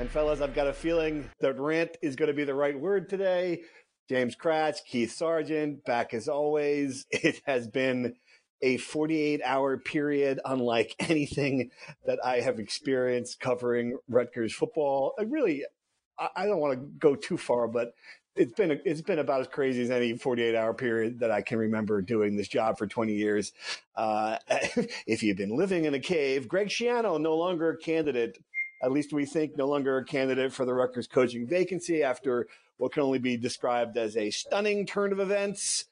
And fellas, I've got a feeling that rant is going to be the right word today. James Kratch, Keith Sargeant, back as always. It has been a 48 hour period unlike anything that I have experienced covering Rutgers football. I really, I don't want to go too far, but it's been it's been about as crazy as any 48 hour period that I can remember doing this job for 20 years. Uh, if you've been living in a cave, Greg Schiano no longer a candidate. At least we think no longer a candidate for the Rutgers coaching vacancy after what can only be described as a stunning turn of events.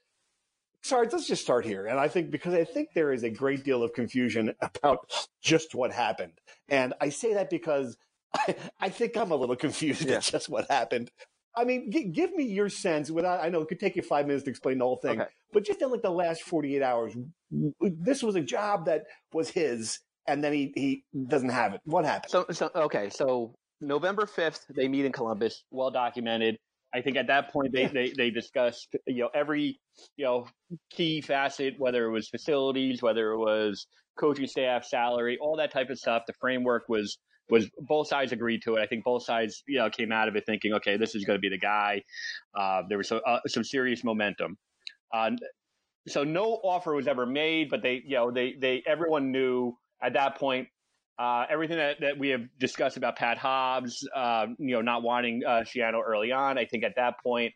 Sorry, let's just start here. And I think because I think there is a great deal of confusion about just what happened. And I say that because I, I think I'm a little confused Yeah. at just what happened. I mean, g- give me your sense without, I know it could take you five minutes to explain the whole thing, Okay. but just in like the last 48 hours, this was a job that was his and then he, he doesn't have it. What happened? So, so okay, so November fifth, they meet in Columbus, well documented. I think at that point they, they they discussed you know every you know key facet, whether it was facilities, whether it was coaching staff, salary, all that type of stuff. The framework was was both sides agreed to it. I think both sides you know came out of it thinking, okay, this is going to be the guy. Uh, there was some uh, some serious momentum. Uh, so no offer was ever made, but they you know they they everyone knew at that point uh, everything that, that we have discussed about Pat Hobbs, uh, you know, not wanting uh, Schiano early on. I think at that point,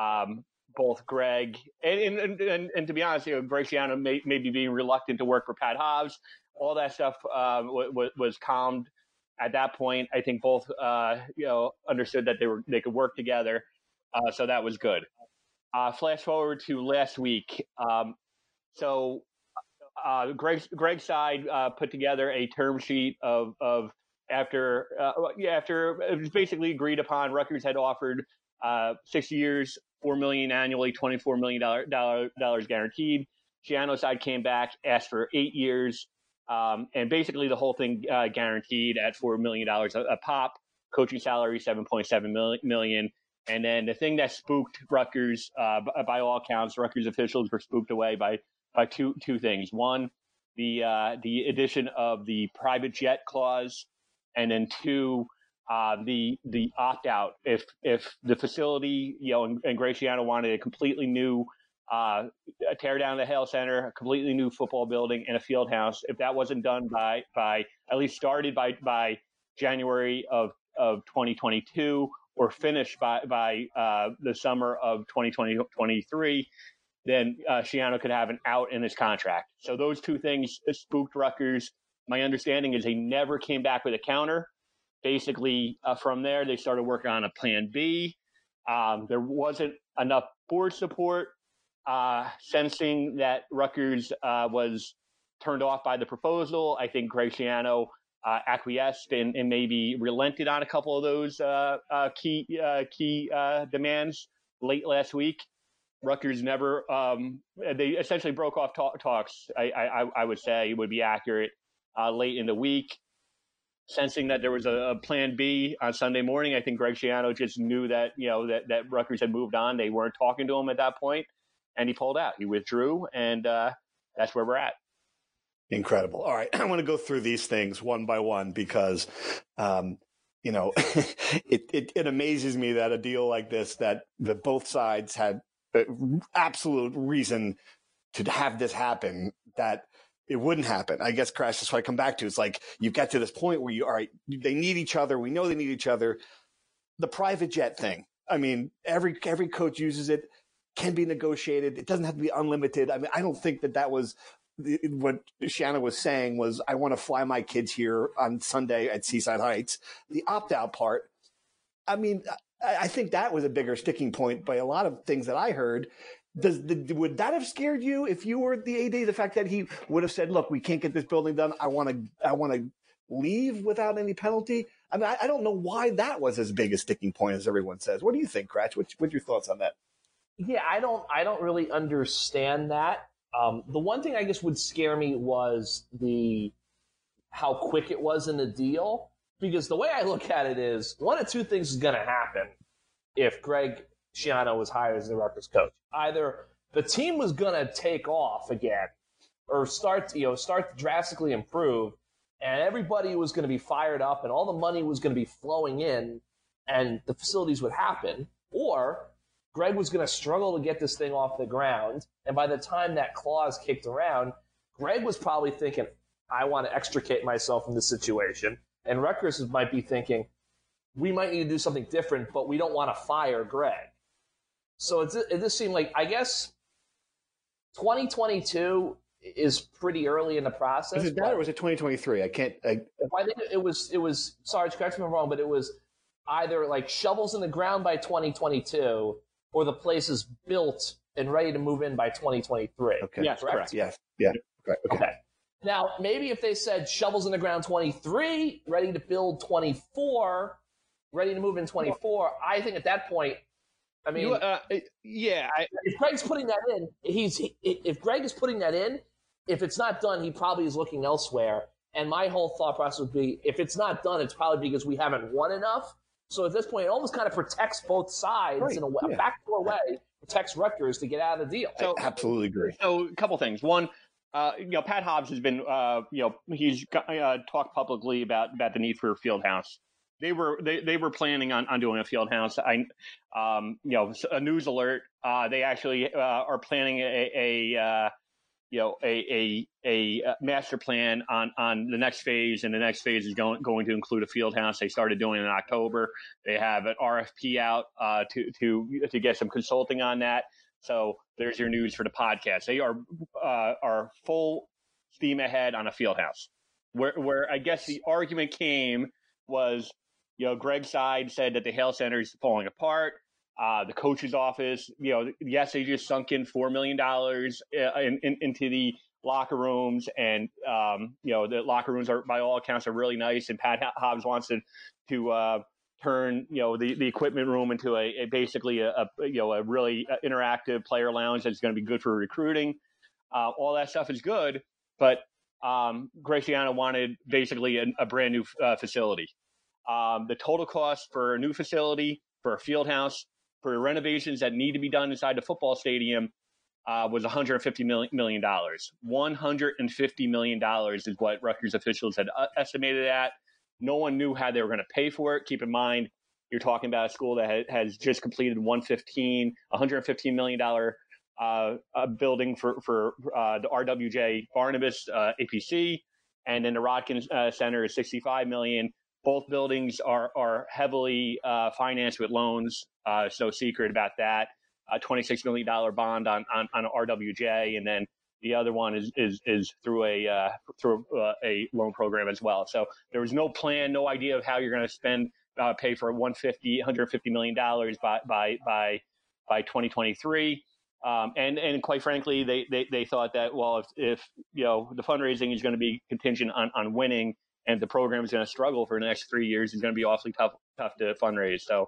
um, both Greg and and, and and to be honest, you know, Greg Schiano may, maybe being reluctant to work for Pat Hobbs, all that stuff um, was, was calmed at that point. I think both uh, you know understood that they were they could work together, uh, so that was good. Uh, flash forward to last week. Um, so uh, Greg Greg's side uh, put together a term sheet of of after uh, after it was basically agreed upon. Rutgers had offered uh, six years, four million annually, twenty four million dollar, dollar, dollars guaranteed. Schiano's side came back, asked for eight years, um, and basically the whole thing uh, guaranteed at four million dollars a, pop. Coaching salary seven point seven million. And then the thing that spooked Rutgers, uh, by all accounts, Rutgers officials were spooked away by by two two things. One, the uh, the addition of the private jet clause, and then two, uh, the the opt out if if the facility you know and, Greg Schiano wanted a completely new uh, tear down the Hale Center, a completely new football building and a field house. If that wasn't done by by at least started by by January of of 2022 or finished by by uh, the summer of 2023, then uh, Schiano could have an out in his contract. So those two things spooked Rutgers. My understanding is he never came back with a counter. Basically, uh, from there they started working on a plan B. Um, there wasn't enough board support, uh, sensing that Rutgers uh, was turned off by the proposal. I think Greg Schiano uh, acquiesced and, and, maybe relented on a couple of those uh, key key demands late last week. Rutgers never um, they essentially broke off talk, talks. I, I, I, would say it would be accurate late in the week. Sensing that there was a, a, plan B on Sunday morning, I think Greg Schiano just knew that you know that, that Rutgers had moved on. They weren't talking to him at that point, and he pulled out. He withdrew, and that's where we're at. Incredible. All right. I want to go through these things one by one because um, you know, it, it, it amazes me that a deal like this, that that both sides had absolute reason to have this happen, that it wouldn't happen. I guess crash. That's what I come back to. It's like you get to this point where you all right. They need each other. We know they need each other. The private jet thing. I mean, every every coach uses it. Can be negotiated. It doesn't have to be unlimited. I mean, I don't think that that was what Schiano was saying was, I want to fly my kids here on Sunday at Seaside Heights. The opt out part, I mean, I think that was a bigger sticking point by a lot of things that I heard. Does the, would that have scared you if you were the AD? The fact that he would have said, "Look, we can't get this building done. I want to, I want to leave without any penalty." I mean, I, I, don't know why that was as big a sticking point as everyone says. What do you think, Kratch? What's, what's your thoughts on that? Yeah, I don't, I don't really understand that. Um, the one thing I guess would scare me was the how quick it was in the deal. Because the way I look at it is one of two things is going to happen if Greg Schiano was hired as the Rutgers coach. Either the team was going to take off again, or start you know start to drastically improve, and everybody was going to be fired up, and all the money was going to be flowing in, and the facilities would happen, or Greg was going to struggle to get this thing off the ground. And by the time that clause kicked around, Greg was probably thinking, I want to extricate myself from this situation. And Rutgers might be thinking, we might need to do something different, but we don't want to fire Greg. So it, it just seemed like, I guess 2022 is pretty early in the process. Is it that or was it 2023? I can't. I, I think it was, it was, sorry, correct me if I'm wrong, but it was either like shovels in the ground by 2022 or the place is built and ready to move in by 2023. Okay. Yes, correct? correct. Yes. Yeah. Correct. Okay. okay. Now, maybe if they said shovels in the ground 23, ready to build 24, ready to move in 24, I think at that point, I mean, you, uh, yeah. I, if Greg's putting that in, he's he, if Greg is putting that in, if it's not done, he probably is looking elsewhere. And my whole thought process would be, if it's not done, it's probably because we haven't won enough. So at this point, it almost kind of protects both sides right. in a, way, yeah. a backdoor way, protects Rutgers to get out of the deal. So, I absolutely agree. So a couple things. One, uh, you know, Pat Hobbs has been, uh, you know, he's uh, talked publicly about about the need for a field house. They were they, they were planning on, on doing a field house. I, um, you know, a news alert. Uh, they actually uh, are planning a, a uh, you know a, a a master plan on on the next phase, and the next phase is going going to include a field house. They started doing it in October. They have an RFP out to to to get some consulting on that. So there's your news for the podcast. They are uh, are full steam ahead on a field house. Where where I guess the argument came was, you know, Greg's side said that the Hale Center is falling apart. Uh, the coach's office, you know, yes, they just sunk in four million dollars uh, in, in, into the locker rooms, and um, you know, the locker rooms are, by all accounts, are really nice. And Pat Hobbs wants to to uh, turn, you know, the, the equipment room into a, a basically a, a, you know a really uh, interactive player lounge that's going to be good for recruiting. Uh, all that stuff is good, but um, wanted basically a, a brand new uh, facility. Um, the total cost for a new facility for a field house for renovations that need to be done inside the football stadium uh, was 150 million dollars. 150 million dollars is what Rutgers officials had uh, estimated at. No one knew how they were going to pay for it. Keep in mind, you're talking about a school that has just completed 115, 115 million dollar uh, building for for uh, the RWJ Barnabas uh, APC, and then the Rodkins uh, Center is 65 million. Both buildings are are heavily uh, financed with loans. Uh, no secret about that. A $26 million bond on, on, on RWJ, and then the other one is is, is through a uh, through a, uh, a, loan program as well. So there was no plan, no idea of how you're going to spend uh, pay for 150 150 million dollars by by by by 2023. Um, and and quite frankly, they, they, they thought that well, if, if you know the fundraising is going to be contingent on, on winning, and the program is going to struggle for the next three years. It's going to be awfully tough tough to fundraise. So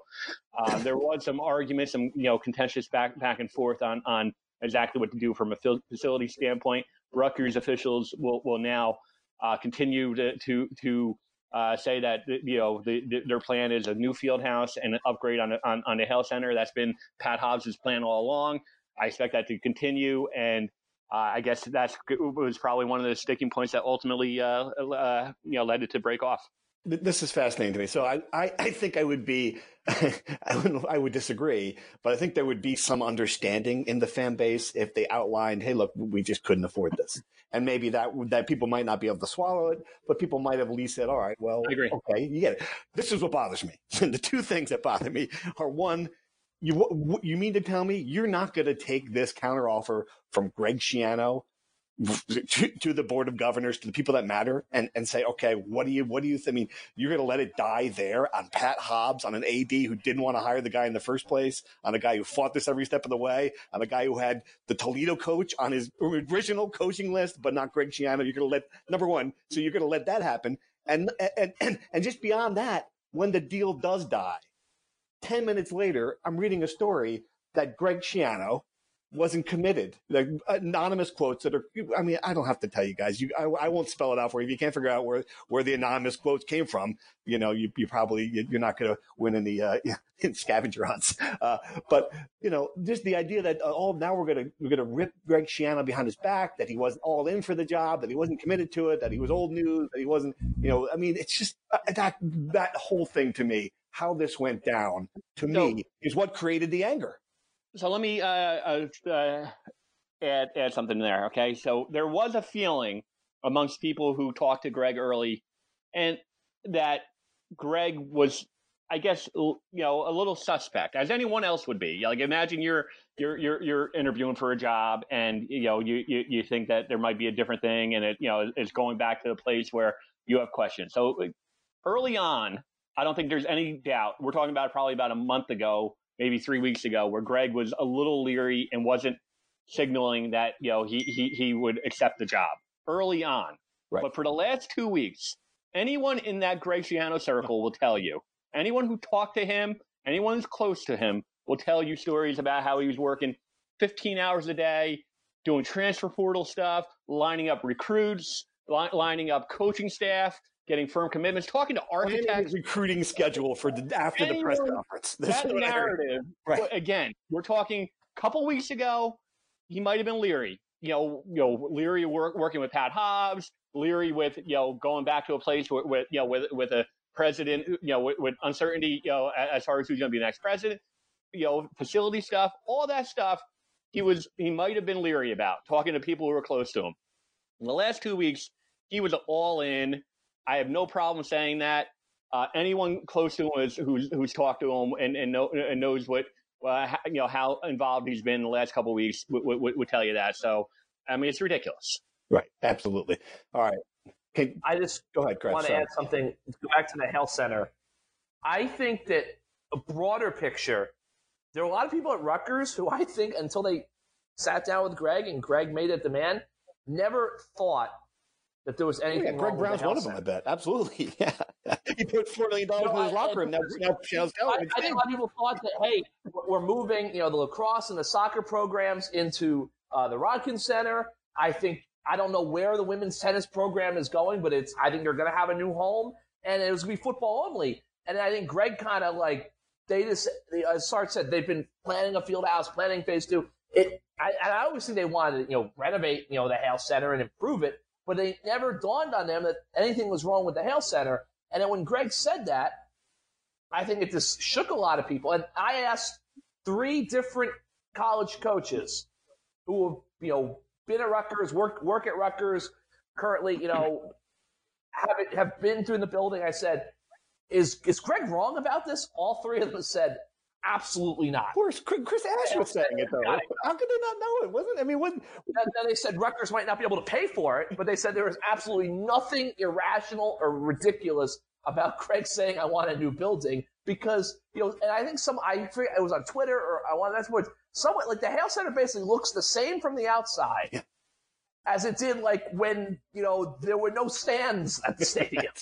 uh, there was some arguments, some you know contentious back back and forth on on exactly what to do from a facility standpoint. Rutgers officials will will now uh, continue to to to uh, say that you know the, the, their plan is a new field house and an upgrade on, on on the Hale Center. That's been Pat Hobbs's plan all along. I expect that to continue, and uh, I guess that was probably one of the sticking points that ultimately, uh, uh, you know, led it to break off. This is fascinating to me. So I, I, I think I would be, I would, I would disagree, but I think there would be some understanding in the fan base if they outlined, hey, look, we just couldn't afford this, and maybe that that people might not be able to swallow it, but people might have at least said, all right, well, I agree. okay, you get it. This is what bothers me. the two things that bother me are one. You, you mean to tell me you're not going to take this counteroffer from Greg Schiano to, to, the board of governors, to the people that matter, and, and say, okay, what do you, what do you, I mean, you're going to let it die there on Pat Hobbs, on an AD who didn't want to hire the guy in the first place, on a guy who fought this every step of the way, on a guy who had the Toledo coach on his original coaching list, but not Greg Schiano. You're going to let, number one, so you're going to let that happen. And, and, and, and just beyond that, when the deal does die, 10 minutes later, I'm reading a story that Greg Schiano, wasn't committed. Like anonymous quotes that are, I mean, I don't have to tell you guys. You, I, I, won't spell it out for you. If you can't figure out where, where the anonymous quotes came from, you know, you, you probably, you're not going to win in the, uh, in scavenger hunts. Uh, but, you know, just the idea that, uh, oh, now we're going to, we're going to rip Greg Schiano behind his back, that he wasn't all in for the job, that he wasn't committed to it, that he was old news, that he wasn't, you know, I mean, it's just uh, that, that whole thing to me, how this went down to so, me is what created the anger. So let me uh, uh, uh, add add something there. Okay, so there was a feeling amongst people who talked to Greg early, and that Greg was, I guess, you know, a little suspect, as anyone else would be. Like, imagine you're you're you're you're interviewing for a job, and you know, you you, you think that there might be a different thing, and it you know is going back to the place where you have questions. So early on, I don't think there's any doubt. We're talking about probably about a month ago maybe three weeks ago where Greg was a little leery and wasn't signaling that you know he he he would accept the job early on. Right. But for the last two weeks, anyone in that Greg Schiano circle will tell you. Anyone who talked to him, anyone who's close to him, will tell you stories about how he was working 15 hours a day, doing transfer portal stuff, lining up recruits, li- lining up coaching staff, getting firm commitments, talking to architects. recruiting schedule for the, after Anyone, the press conference. This that narrative, right. again, we're talking a couple weeks ago, he might have been leery. You know, you know, leery work, working with Pat Hobbs, leery with you know going back to a place with, with you know with with a president, you know, with, with uncertainty, you know, as far as who's going to be the next president, you know, facility stuff, all that stuff. He was he might have been leery about talking to people who were close to him. In the last two weeks, he was all in. I have no problem saying that. Uh, anyone close to him is, who's who's talked to him and and, know, and knows what uh, you know how involved he's been in the last couple of weeks would, would, would, tell you that. So I mean, it's ridiculous. Right. Absolutely. All right. Can, I just go ahead. Chris, want to add something. Go back to the Hale Center. I think that a broader picture. There are a lot of people at Rutgers who I think until they sat down with Greg and Greg made a demand, never thought that there was anything. Yeah, Greg Brown's one of them. I bet absolutely. Yeah, he put four million dollars in his locker room. Now, now Shannon's I, I think a lot of people thought that hey, we're moving, you know, the lacrosse and the soccer programs into uh, the Rodkin Center. I think I don't know where the women's tennis program is going, but it's I think they're going to have a new home, and it was going to be football only. And I think Greg kind of like they just, as Sarge said, they've been planning a field house, planning phase two. It, I, I always think they wanted to, you know, renovate, you know, the Hale Center and improve it but it never dawned on them that anything was wrong with the Hale Center. And then when Greg said that, I think it just shook a lot of people. And I asked three different college coaches who have, you know, been at Rutgers, work work at Rutgers, currently, you know, have have been through the building. I said, "Is is Greg wrong about this?" All three of them said, Absolutely not. Of course, Chris Ash was saying it though. How could they not know it? Wasn't I mean, wasn't then, they said Rutgers might not be able to pay for it, but they said there was absolutely nothing irrational or ridiculous about Craig saying I want a new building because you know, and I think some I forget it was on Twitter or I want that's what somewhat like the Hale Center basically looks the same from the outside. Yeah. As it did, like when you know there were no stands at the stadium.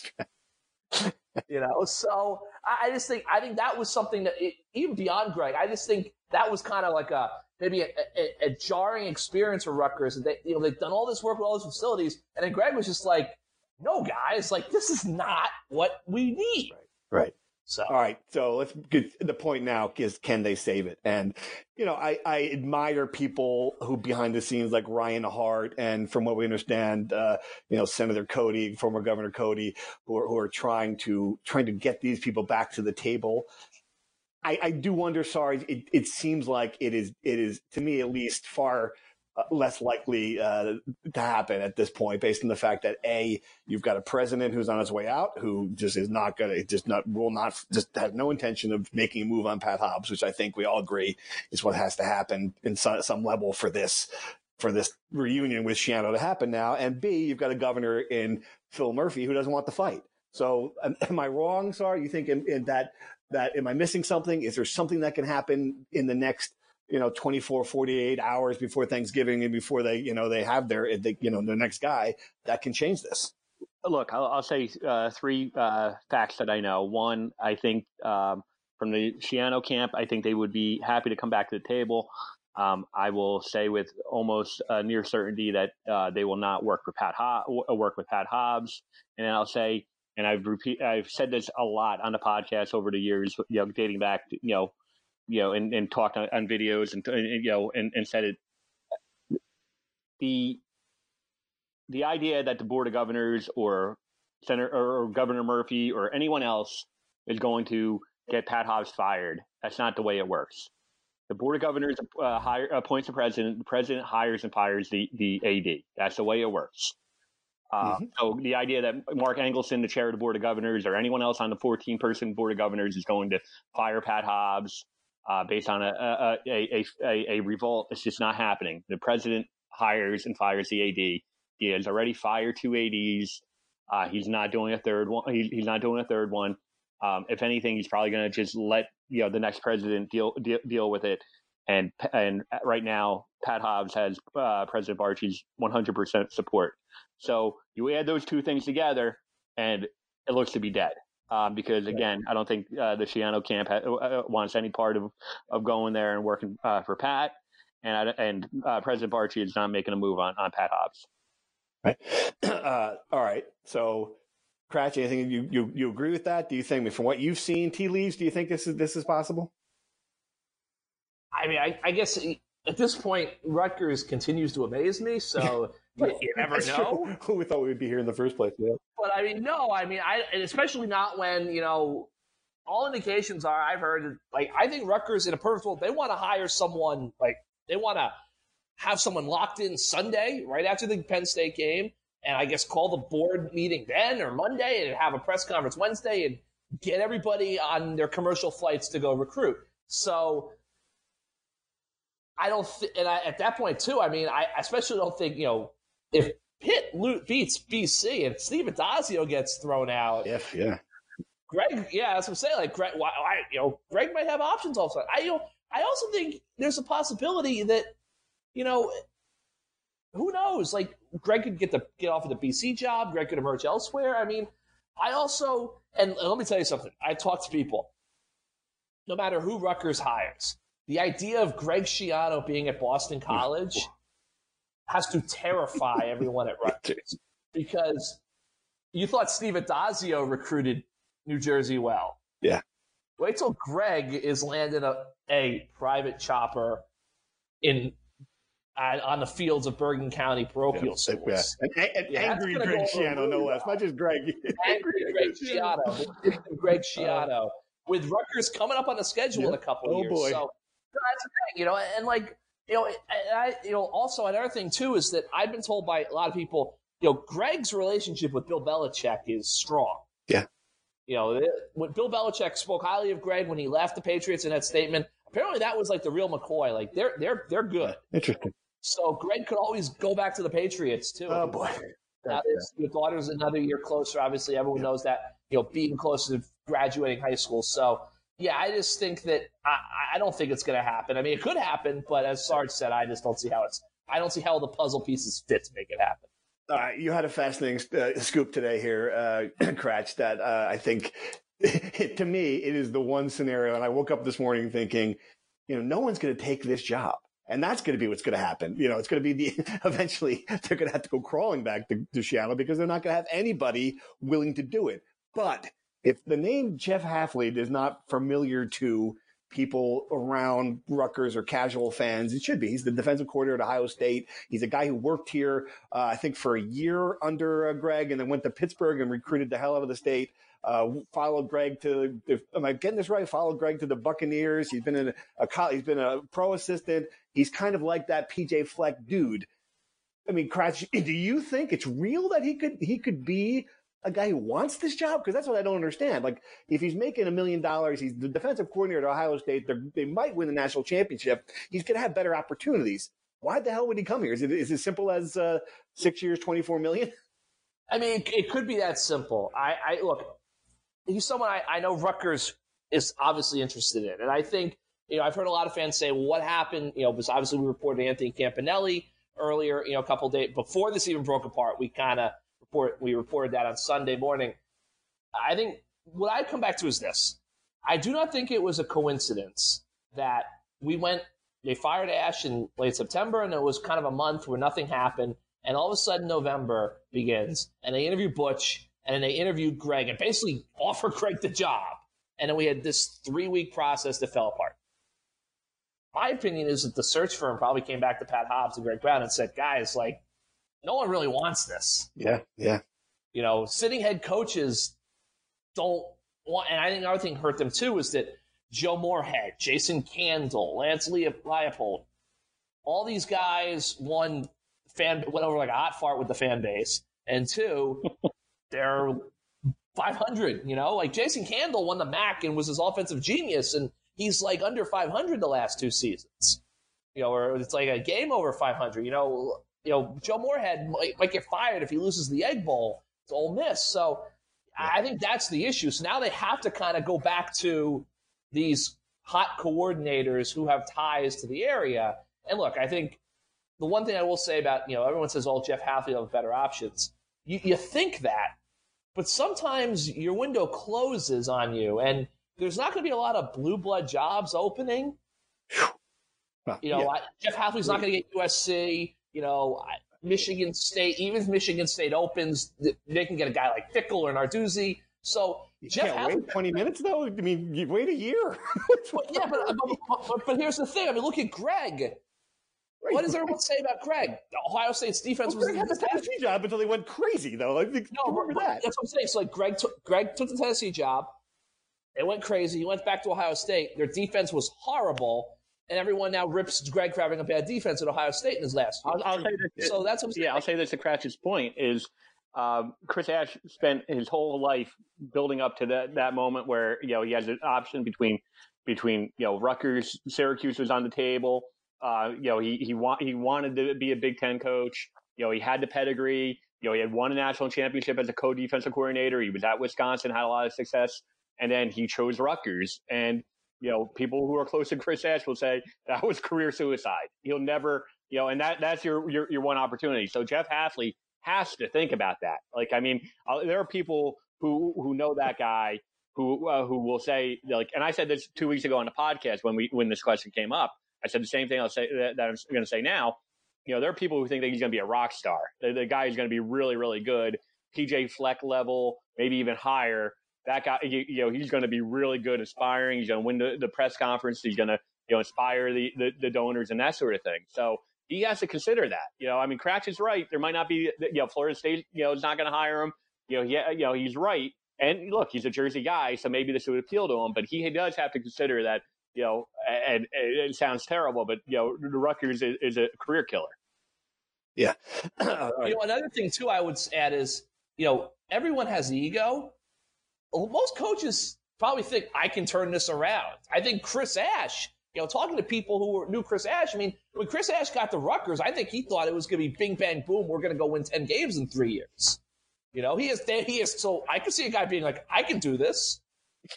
You know, so I, I, just think I think that was something that it, even beyond Greg, I just think that was kind of like a maybe a, a, a, jarring experience for Rutgers. They you know they've done all this work with all these facilities, and then Greg was just like, "No, guys, like this is not what we need." Right. right. So all right, so let's get the point now is can they save it? And you know, I, I admire people who behind the scenes like Ryan Hart and from what we understand, uh, you know, Senator Codey, former Governor Codey, who are, who are trying to trying to get these people back to the table. I, I do wonder. Sorry, it, it seems like it is it is to me at least far less likely uh, to happen at this point, based on the fact that a you've got a president who's on his way out, who just is not going to just not will not just has no intention of making a move on Pat Hobbs, which I think we all agree is what has to happen in some, some level for this for this reunion with Schiano to happen now. And B, you've got a governor in Phil Murphy who doesn't want the fight. So am, am I wrong? Sorry, you think in, in that that am I missing something? Is there something that can happen in the next you know 24 48 hours before thanksgiving and before they you know they have their they, you know the next guy that can change this. Look i'll, I'll say uh, three uh, facts that i know. One i think um, from the Schiano camp i think they would be happy to come back to the table. Um, I will say with almost uh, near certainty that uh, they will not work for Pat Ho- work with Pat Hobbs, and I'll say, and I've repeat, I've said this a lot on the podcast over the years, you know, dating back, to, you know, you know, and, and talked on, on videos and, and, you know, and, and said it. The the idea that the board of governors or Senator or Governor Murphy or anyone else is going to get Pat Hobbs fired. That's not the way it works. The board of governors uh, hire, appoints the president. The president hires and fires the the AD. That's the way it works. Uh, mm-hmm. So the idea that Mark Angelson, the chair of the board of governors, or anyone else on the 14 person board of governors is going to fire Pat Hobbs uh, based on a a, a, a, a, revolt. It's just not happening. The president hires and fires the AD. He has already fired two ADs. Uh, he's not doing a third one. He, he's not doing a third one. Um, if anything, he's probably going to just let you know the next president deal deal, deal with it. And and right now, Pat Hobbs has uh, President Barchi's 100% support. So you add those two things together, and it looks to be dead um, because again, I don't think uh, the Schiano camp ha- uh, uh, wants any part of, of going there and working uh, for Pat, and and uh, President Barchi is not making a move on, on Pat Hobbs. Right. Uh, all right. So, Kratch, anything you, you you agree with that? Do you think, from what you've seen, tea leaves, do you think this is this is possible? I mean, I, I guess at this point, Rutgers continues to amaze me. So you, you never know. Who we thought we would be here in the first place? Yeah. But I mean, no, I mean, I especially not when you know all indications are I've heard like I think Rutgers in a perfect world they want to hire someone like they want to have someone locked in Sunday right after the Penn State game, and I guess call the board meeting then or Monday and have a press conference Wednesday and get everybody on their commercial flights to go recruit. So I don't, th- and I, at that point too, I mean, I especially don't think you know if Pitt loot beats BC and Steve Addazio gets thrown out. If yeah, Greg, yeah, that's what I'm saying. Like Greg, why, why, you know, Greg might have options all of a sudden. I, you know, I also think there's a possibility that, you know, who knows? Like Greg could get the get off of the BC job. Greg could emerge elsewhere. I mean, I also, and, and let me tell you something. I talk to people. No matter who Rutgers hires, the idea of Greg Schiano being at Boston College has to terrify everyone at Rutgers because you thought Steve Addazio recruited New Jersey well. Yeah. Wait till Greg is landing a, a private chopper in uh, on the fields of Bergen County parochial yeah, schools. Yeah. And, and yeah, angry Greg Schiano, no less. Not just Greg. angry Greg Schiano. Greg Schiano. With Rutgers coming up on the schedule in a couple oh, years. Oh boy. So that's the thing, you know, and like you know, I, you know, also another thing too is that I've been told by a lot of people, you know, Greg's relationship with Bill Belichick is strong. Yeah. You know, when Bill Belichick spoke highly of Greg when he left the Patriots in that statement, apparently that was like the real McCoy. Like they're they're they're good. Interesting. So Greg could always go back to the Patriots too. Oh boy. Now your daughter's another year closer. Obviously, everyone knows that. You know, being closer to graduating high school. So yeah, I just think that I, I don't think it's going to happen. I mean, it could happen, but as Sarge said, I just don't see how it's. I don't see how the puzzle pieces fit to make it happen. All right, you had a fascinating uh, scoop today here, uh, Kratch, that uh, I think to me it is the one scenario. And I woke up this morning thinking, you know, no one's going to take this job. And that's going to be what's going to happen. You know, it's going to be the eventually they're going to have to go crawling back to, to Seattle because they're not going to have anybody willing to do it. But if the name Jeff Hafley is not familiar to people around Rutgers or casual fans. It should be. He's the defensive coordinator at Ohio State. He's a guy who worked here, uh, I think, for a year under uh, Greg, and then went to Pittsburgh and recruited the hell out of the state. Uh, followed Greg to. Am I getting this right? Followed Greg to the Buccaneers. He's been in a, a he's been a pro assistant. He's kind of like that PJ Fleck dude. I mean, do you think it's real that he could he could be a guy who wants this job? Because that's what I don't understand. Like, if he's making a million dollars, he's the defensive coordinator at Ohio State. They might win the national championship. He's going to have better opportunities. Why the hell would he come here? Is it is it as simple as uh, six years, twenty four million? I mean, it could be that simple. I, I look. He's someone I, I know Rutgers is obviously interested in, and I think you know I've heard a lot of fans say, "Well, what happened?" You know, because obviously we reported Anthony Campanelli earlier. You know, a couple days before this even broke apart, we kind of report, we reported that on Sunday morning. I think what I come back to is this. I do not think it was a coincidence that we went, they fired Ash in late September, and it was kind of a month where nothing happened. And all of a sudden, November begins, and they interview Butch, and then they interviewed Greg, and basically offer Greg the job. And then we had this three week process that fell apart. My opinion is that the search firm probably came back to Pat Hobbs and Greg Brown and said, guys, like, no one really wants this. Yeah, yeah. You know, sitting head coaches don't want, and I think another thing hurt them too is that Joe Moorhead, Jason Candle, Lance Leipold, all these guys, one fan went over like a hot fart with the fan base, and two, they're 500. You know, like Jason Candle won the MAC and was his offensive genius, and he's like under 500 the last two seasons. You know, or it's like a game over 500. You know, you know, Joe Moorhead might, might get fired if he loses the Egg Bowl to Ole Miss. So I think that's the issue. So now they have to kind of go back to these hot coordinators who have ties to the area. And look, I think the one thing I will say about, you know, everyone says, oh, Jeff Hafley have better options. You, you think that, but sometimes your window closes on you and there's not going to be a lot of blue blood jobs opening. Well, you know, yeah. Jeff Hafley's not going to get USC. You know, Michigan State, even if Michigan State opens, they can get a guy like Fickell or Narduzzi. So you Jeff can't wait 20 minutes though. I mean, you wait a year. yeah, but, but, but, here's the thing. I mean, look at Greg. What does everyone say about Greg? Ohio State's defense well, was Greg had the Tennessee job until they went crazy, though. I think, no, remember that. That's what I'm saying. So, like, Greg took Greg took the Tennessee job. They went crazy. He went back to Ohio State. Their defense was horrible and everyone now rips Greg for having a bad defense at Ohio State in his last. I'll, I'll say. So that's what yeah. I'll say this to Kratch's point is um, Chris Ash spent his whole life building up to that that moment where you know he has an option between between you know Rutgers, Syracuse was on the table. Uh, you know he he want he wanted to be a Big Ten coach. You know he had the pedigree. You know he had won a national championship as a co-defensive coordinator. He was at Wisconsin, had a lot of success, and then he chose Rutgers and you know, people who are close to Chris Ash will say that was career suicide. He'll never, you know, and that that's your your, your one opportunity. So Jeff Hafley has to think about that. Like, I mean, uh, there are people who who know that guy who uh, who will say like, and I said this two weeks ago on the podcast when we when this question came up. I said the same thing. I'll say that, that I'm going to say now. You know, there are people who think that he's going to be a rock star. The, the guy is going to be really, really good, PJ Fleck level, maybe even higher that guy, you, you know, he's going to be really good inspiring. He's going to win the, the press conference. He's going to, you know, inspire the, the, the, donors and that sort of thing. So he has to consider that. You know, I mean, Kratch is right. There might not be, you know, Florida State, you know, is not going to hire him. You know, yeah, you know, he's right. And look, he's a Jersey guy, so maybe this would appeal to him. But he does have to consider that, you know, and, and it sounds terrible, but you know, Rutgers is, is a career killer. Yeah. you know, another thing too, I would add is, you know, everyone has ego, most coaches probably think I can turn this around. I think Chris Ash, you know, talking to people who knew Chris Ash, I mean, when Chris Ash got the Rutgers, I think he thought it was going to be bing bang boom. We're going to go win ten games in three years. You know, he is he is so I could see a guy being like, I can do this.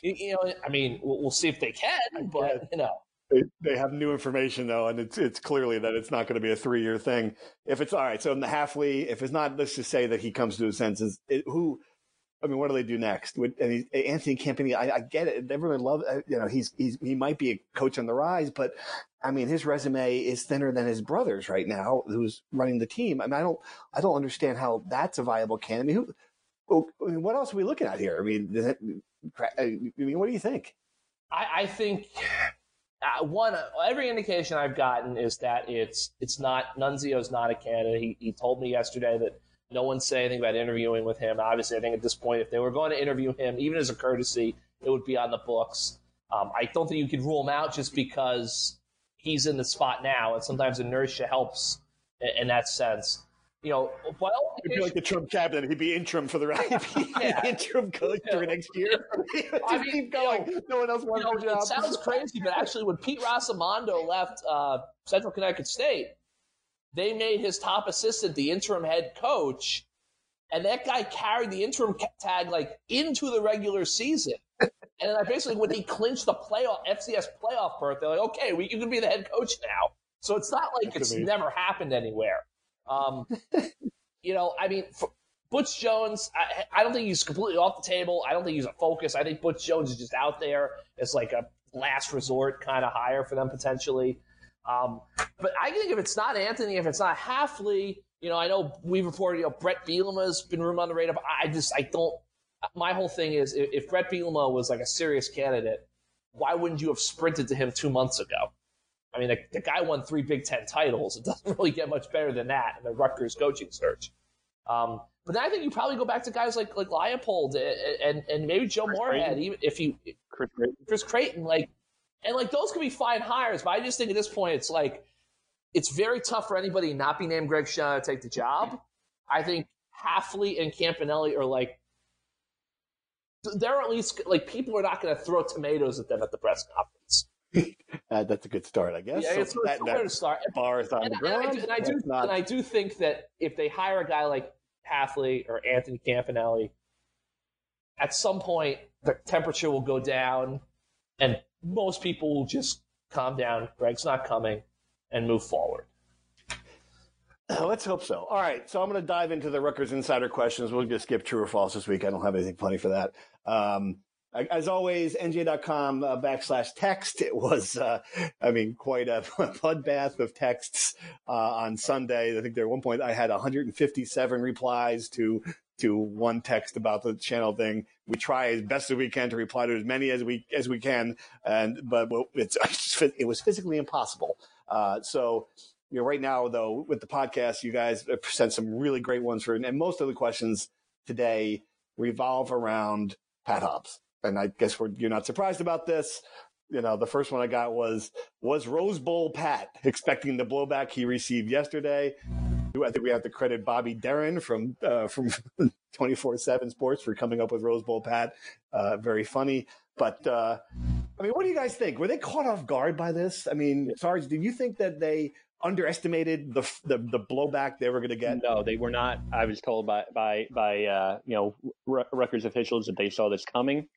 You know, I mean, we'll, we'll see if they can, but you know. They, they have new information though, and it's it's clearly that it's not going to be a three year thing. If it's all right, so in the Hafley, if it's not, let's just say that he comes to his senses. It, who I mean, what do they do next? and he, Anthony Campanelli, I, I, get it. Everyone loves, uh, you know, he's, he's, he might be a coach on the rise, but I mean, his resume is thinner than his brother's right now, who's running the team. I mean, I don't, I don't understand how that's a viable candidate. I mean, who, I mean, what else are we looking at here? I mean, I mean, what do you think? I, I think uh, one every indication I've gotten is that it's it's not Nunzio's not a candidate. He, he told me yesterday that no one said anything about interviewing with him. Obviously, I think at this point, if they were going to interview him, even as a courtesy, it would be on the books. Um, I don't think you could rule him out just because he's in the spot now, and sometimes inertia helps in, in that sense. You know, but It'd be like the Trump cabinet. He'd be interim for the right. Yeah. interim coach Yeah. for next year. Just I mean, keep going. no one else You wants know, the job. it sounds crazy, but actually, when Pete Rossomando left uh, Central Connecticut State, they made his top assistant the interim head coach, and that guy carried the interim tag like into the regular season. and then I basically, when he clinched the playoff FCS playoff berth, they're like, "Okay, we, you can be the head coach now." So it's not like That's it's amazing. never happened anywhere. Um, you know, I mean, Butch Jones, I, I don't think he's completely off the table. I don't think he's a focus. I think Butch Jones is just out there as like a last resort kind of hire for them potentially. Um, but I think if it's not Anthony, if it's not Hafley, you know, I know we've reported, you know, Brett Bielema's been rumored on the radar. But I just, I don't. My whole thing is, if, if Brett Bielema was like a serious candidate, why wouldn't you have sprinted to him two months ago? I mean, the, the guy won three Big Ten titles. It doesn't really get much better than that in the Rutgers coaching search. Um, but then I think you probably go back to guys like like Leipold and and, and maybe Joe Chris Moorhead, even if you Chris Creighton. Chris Creighton, like, and like those could be fine hires. But I just think at this point, it's like it's very tough for anybody not be named Greg Schiano to take the job. I think Hafley and Campanelli are like they're at least like people are not going to throw tomatoes at them at the press conference. Uh, that's a good start, I guess. Yeah, So it's that, it's that to start. bar is on And, the and I ground. do, and I do, not- and I do think that if they hire a guy like Hafley or Anthony Campanelli, at some point the temperature will go down, and most people will just calm down. Greg's not coming, and move forward. Let's hope so. All right, so I'm going to dive into the Rutgers Insider questions. We'll just skip true or false this week. I don't have anything funny for that. Um, as always, nj.com uh, backslash text. It was, uh, I mean, quite a bloodbath of texts uh, on Sunday. I think there at one point I had 157 replies to to one text about the channel thing. We try as best as we can to reply to as many as we as we can, and but well, it's it was physically impossible. Uh, so you know, right now though, with the podcast, you guys sent some really great ones for, and most of the questions today revolve around Pat Hobbs. And I guess you're not surprised about this. You know, the first one I got was, was Rose Bowl Pat expecting the blowback he received yesterday? I think we have to credit Bobby Darren from, uh, from 24 7 Sports for coming up with Rose Bowl Pat. Uh, very funny. But, uh, I mean, what do you guys think? Were they caught off guard by this? I mean, Sarge, did you think that they underestimated the the, the blowback they were going to get? No, they were not. I was told by by by uh, you know Ru- Rutgers officials that they saw this coming.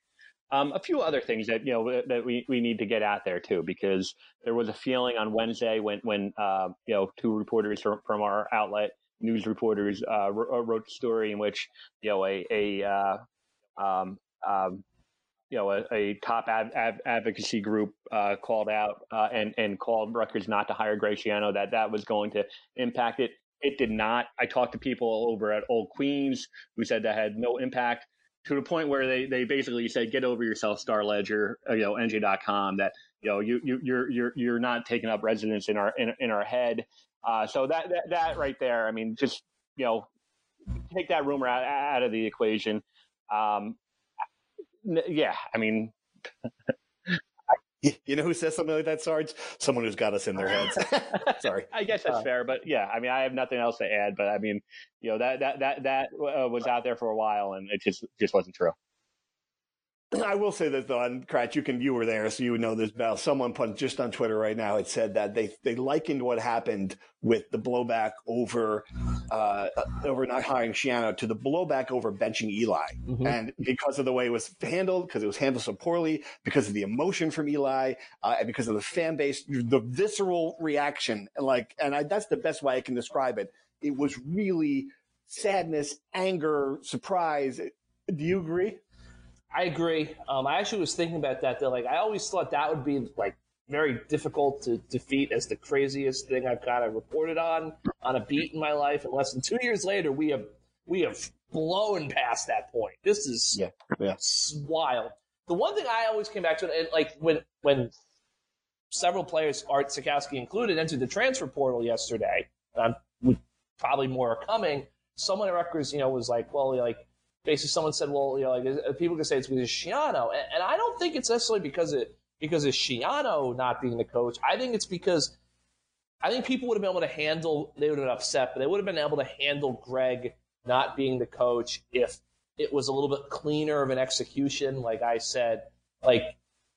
Um, a few other things that you know that we, we need to get out there too, because there was a feeling on Wednesday when when uh, you know two reporters from, from our outlet, news reporters, uh, wr- wrote a story in which you know a a uh, um, um, you know a, a top ad, ad, advocacy group uh, called out uh, and and called Rutgers not to hire Greg Schiano that that was going to impact it. It did not. I talked to people over at Old Queens who said that had no impact to the point where they, they basically said, get over yourself, Star Ledger, uh, you know, NJ.com, that, you know, you, you, you're, you're, you're not taking up residence in our, in, in our head. Uh, so that, that, that right there, I mean, just, you know, take that rumor out, out of the equation. Um, yeah, I mean, You, know who says something like that, Sarge? Someone who's got us in their heads. Sorry. I guess that's Uh, fair, but yeah, I mean, I have nothing else to add, but I mean, you know, that, that, that, that uh, was out there for a while and it just, just wasn't true. I will say this though, and Kratch, you can you were there, so you would know this. Bell. Someone put just on Twitter right now. It said that they they likened what happened with the blowback over uh, over not hiring Schiano to the blowback over benching Eli, Mhm. and because of the way it was handled, because it was handled so poorly, because of the emotion from Eli, uh, and because of the fan base, the visceral reaction, and like, and I, that's the best way I can describe it. It was really sadness, anger, surprise. Do you agree? I agree. Um, I actually was thinking about that. That like I always thought that would be like very difficult to defeat as the craziest thing I've kind of reported on on a beat in my life. And less than two years later, we have we have blown past that point. This is Yeah, yeah. wild. The one thing I always came back to, and like when when several players, Art Sitkowski included, entered the transfer portal yesterday, um, probably more are coming. Someone at Rutgers, you know, was like, well, like basically someone said, well, you know, like uh, people can say it's because of Schiano, and, and I don't think it's necessarily because it because of Schiano not being the coach. I think it's because I think people would have been able to handle. They would have been upset, but they would have been able to handle Greg not being the coach if it was a little bit cleaner of an execution. Like I said, like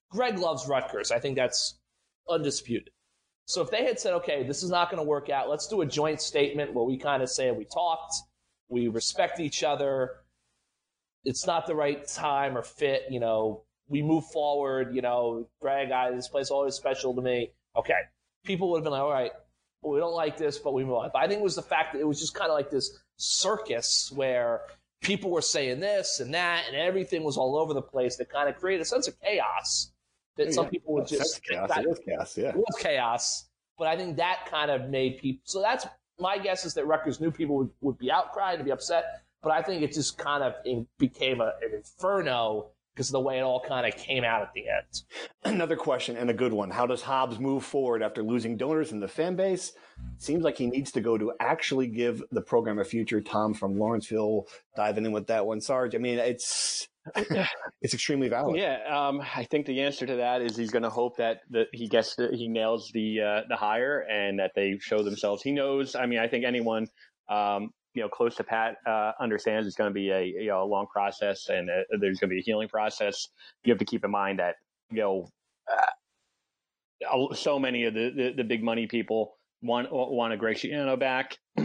Greg loves Rutgers. I think that's undisputed. So if they had said, okay, this is not going to work out, let's do a joint statement where we kind of say we talked, we respect each other, it's not the right time or fit, you know, we move forward, you know, Greg, I, this place is always special to me. Okay. People would have been like, all right, we don't like this, but we move on. But I think it was the fact that it was just kind of like this circus where people were saying this and that, and everything was all over the place that kind of created a sense of chaos that some people would just chaos. that- It is chaos. Yeah. it was chaos, but I think that kind of made people. So that's my guess is that Rutgers knew people would, would be outcried and be upset, but I think it just kind of in, became a, an inferno because of the way it all kind of came out at the end. Another question and a good one. How does Hobbs move forward after losing donors in the fan base? Seems like he needs to go to actually give the program a future. Tom from Lawrenceville diving in with that one. Sarge, I mean, it's it's extremely valid. Yeah, um, I think the answer to that is he's going to hope that, that he gets the, he nails the uh, the hire and that they show themselves. He knows. I mean, I think anyone um, you know close to Pat uh, understands it's going to be a you know a long process and uh, there's going to be a healing process. You have to keep in mind that you know uh, so many of the, the, the big money people want want a Greg Schiano back.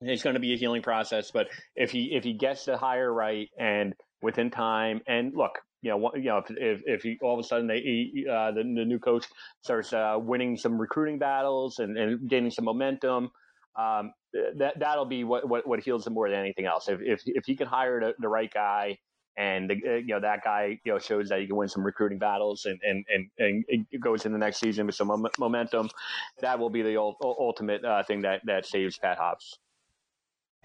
it's going to be a healing process, but if he if he gets the hire right and within time, and look, you know, you know, if if, if he, all of a sudden they he, uh, the, the new coach starts uh, winning some recruiting battles and, and gaining some momentum, um, that that'll be what, what what heals him more than anything else. If if if he can hire the, the right guy. And the, uh, you know that guy, you know, shows that he can win some recruiting battles, and and and, and goes in the next season with some momentum. That will be the ul- ultimate uh, thing that that saves Pat Hobbs.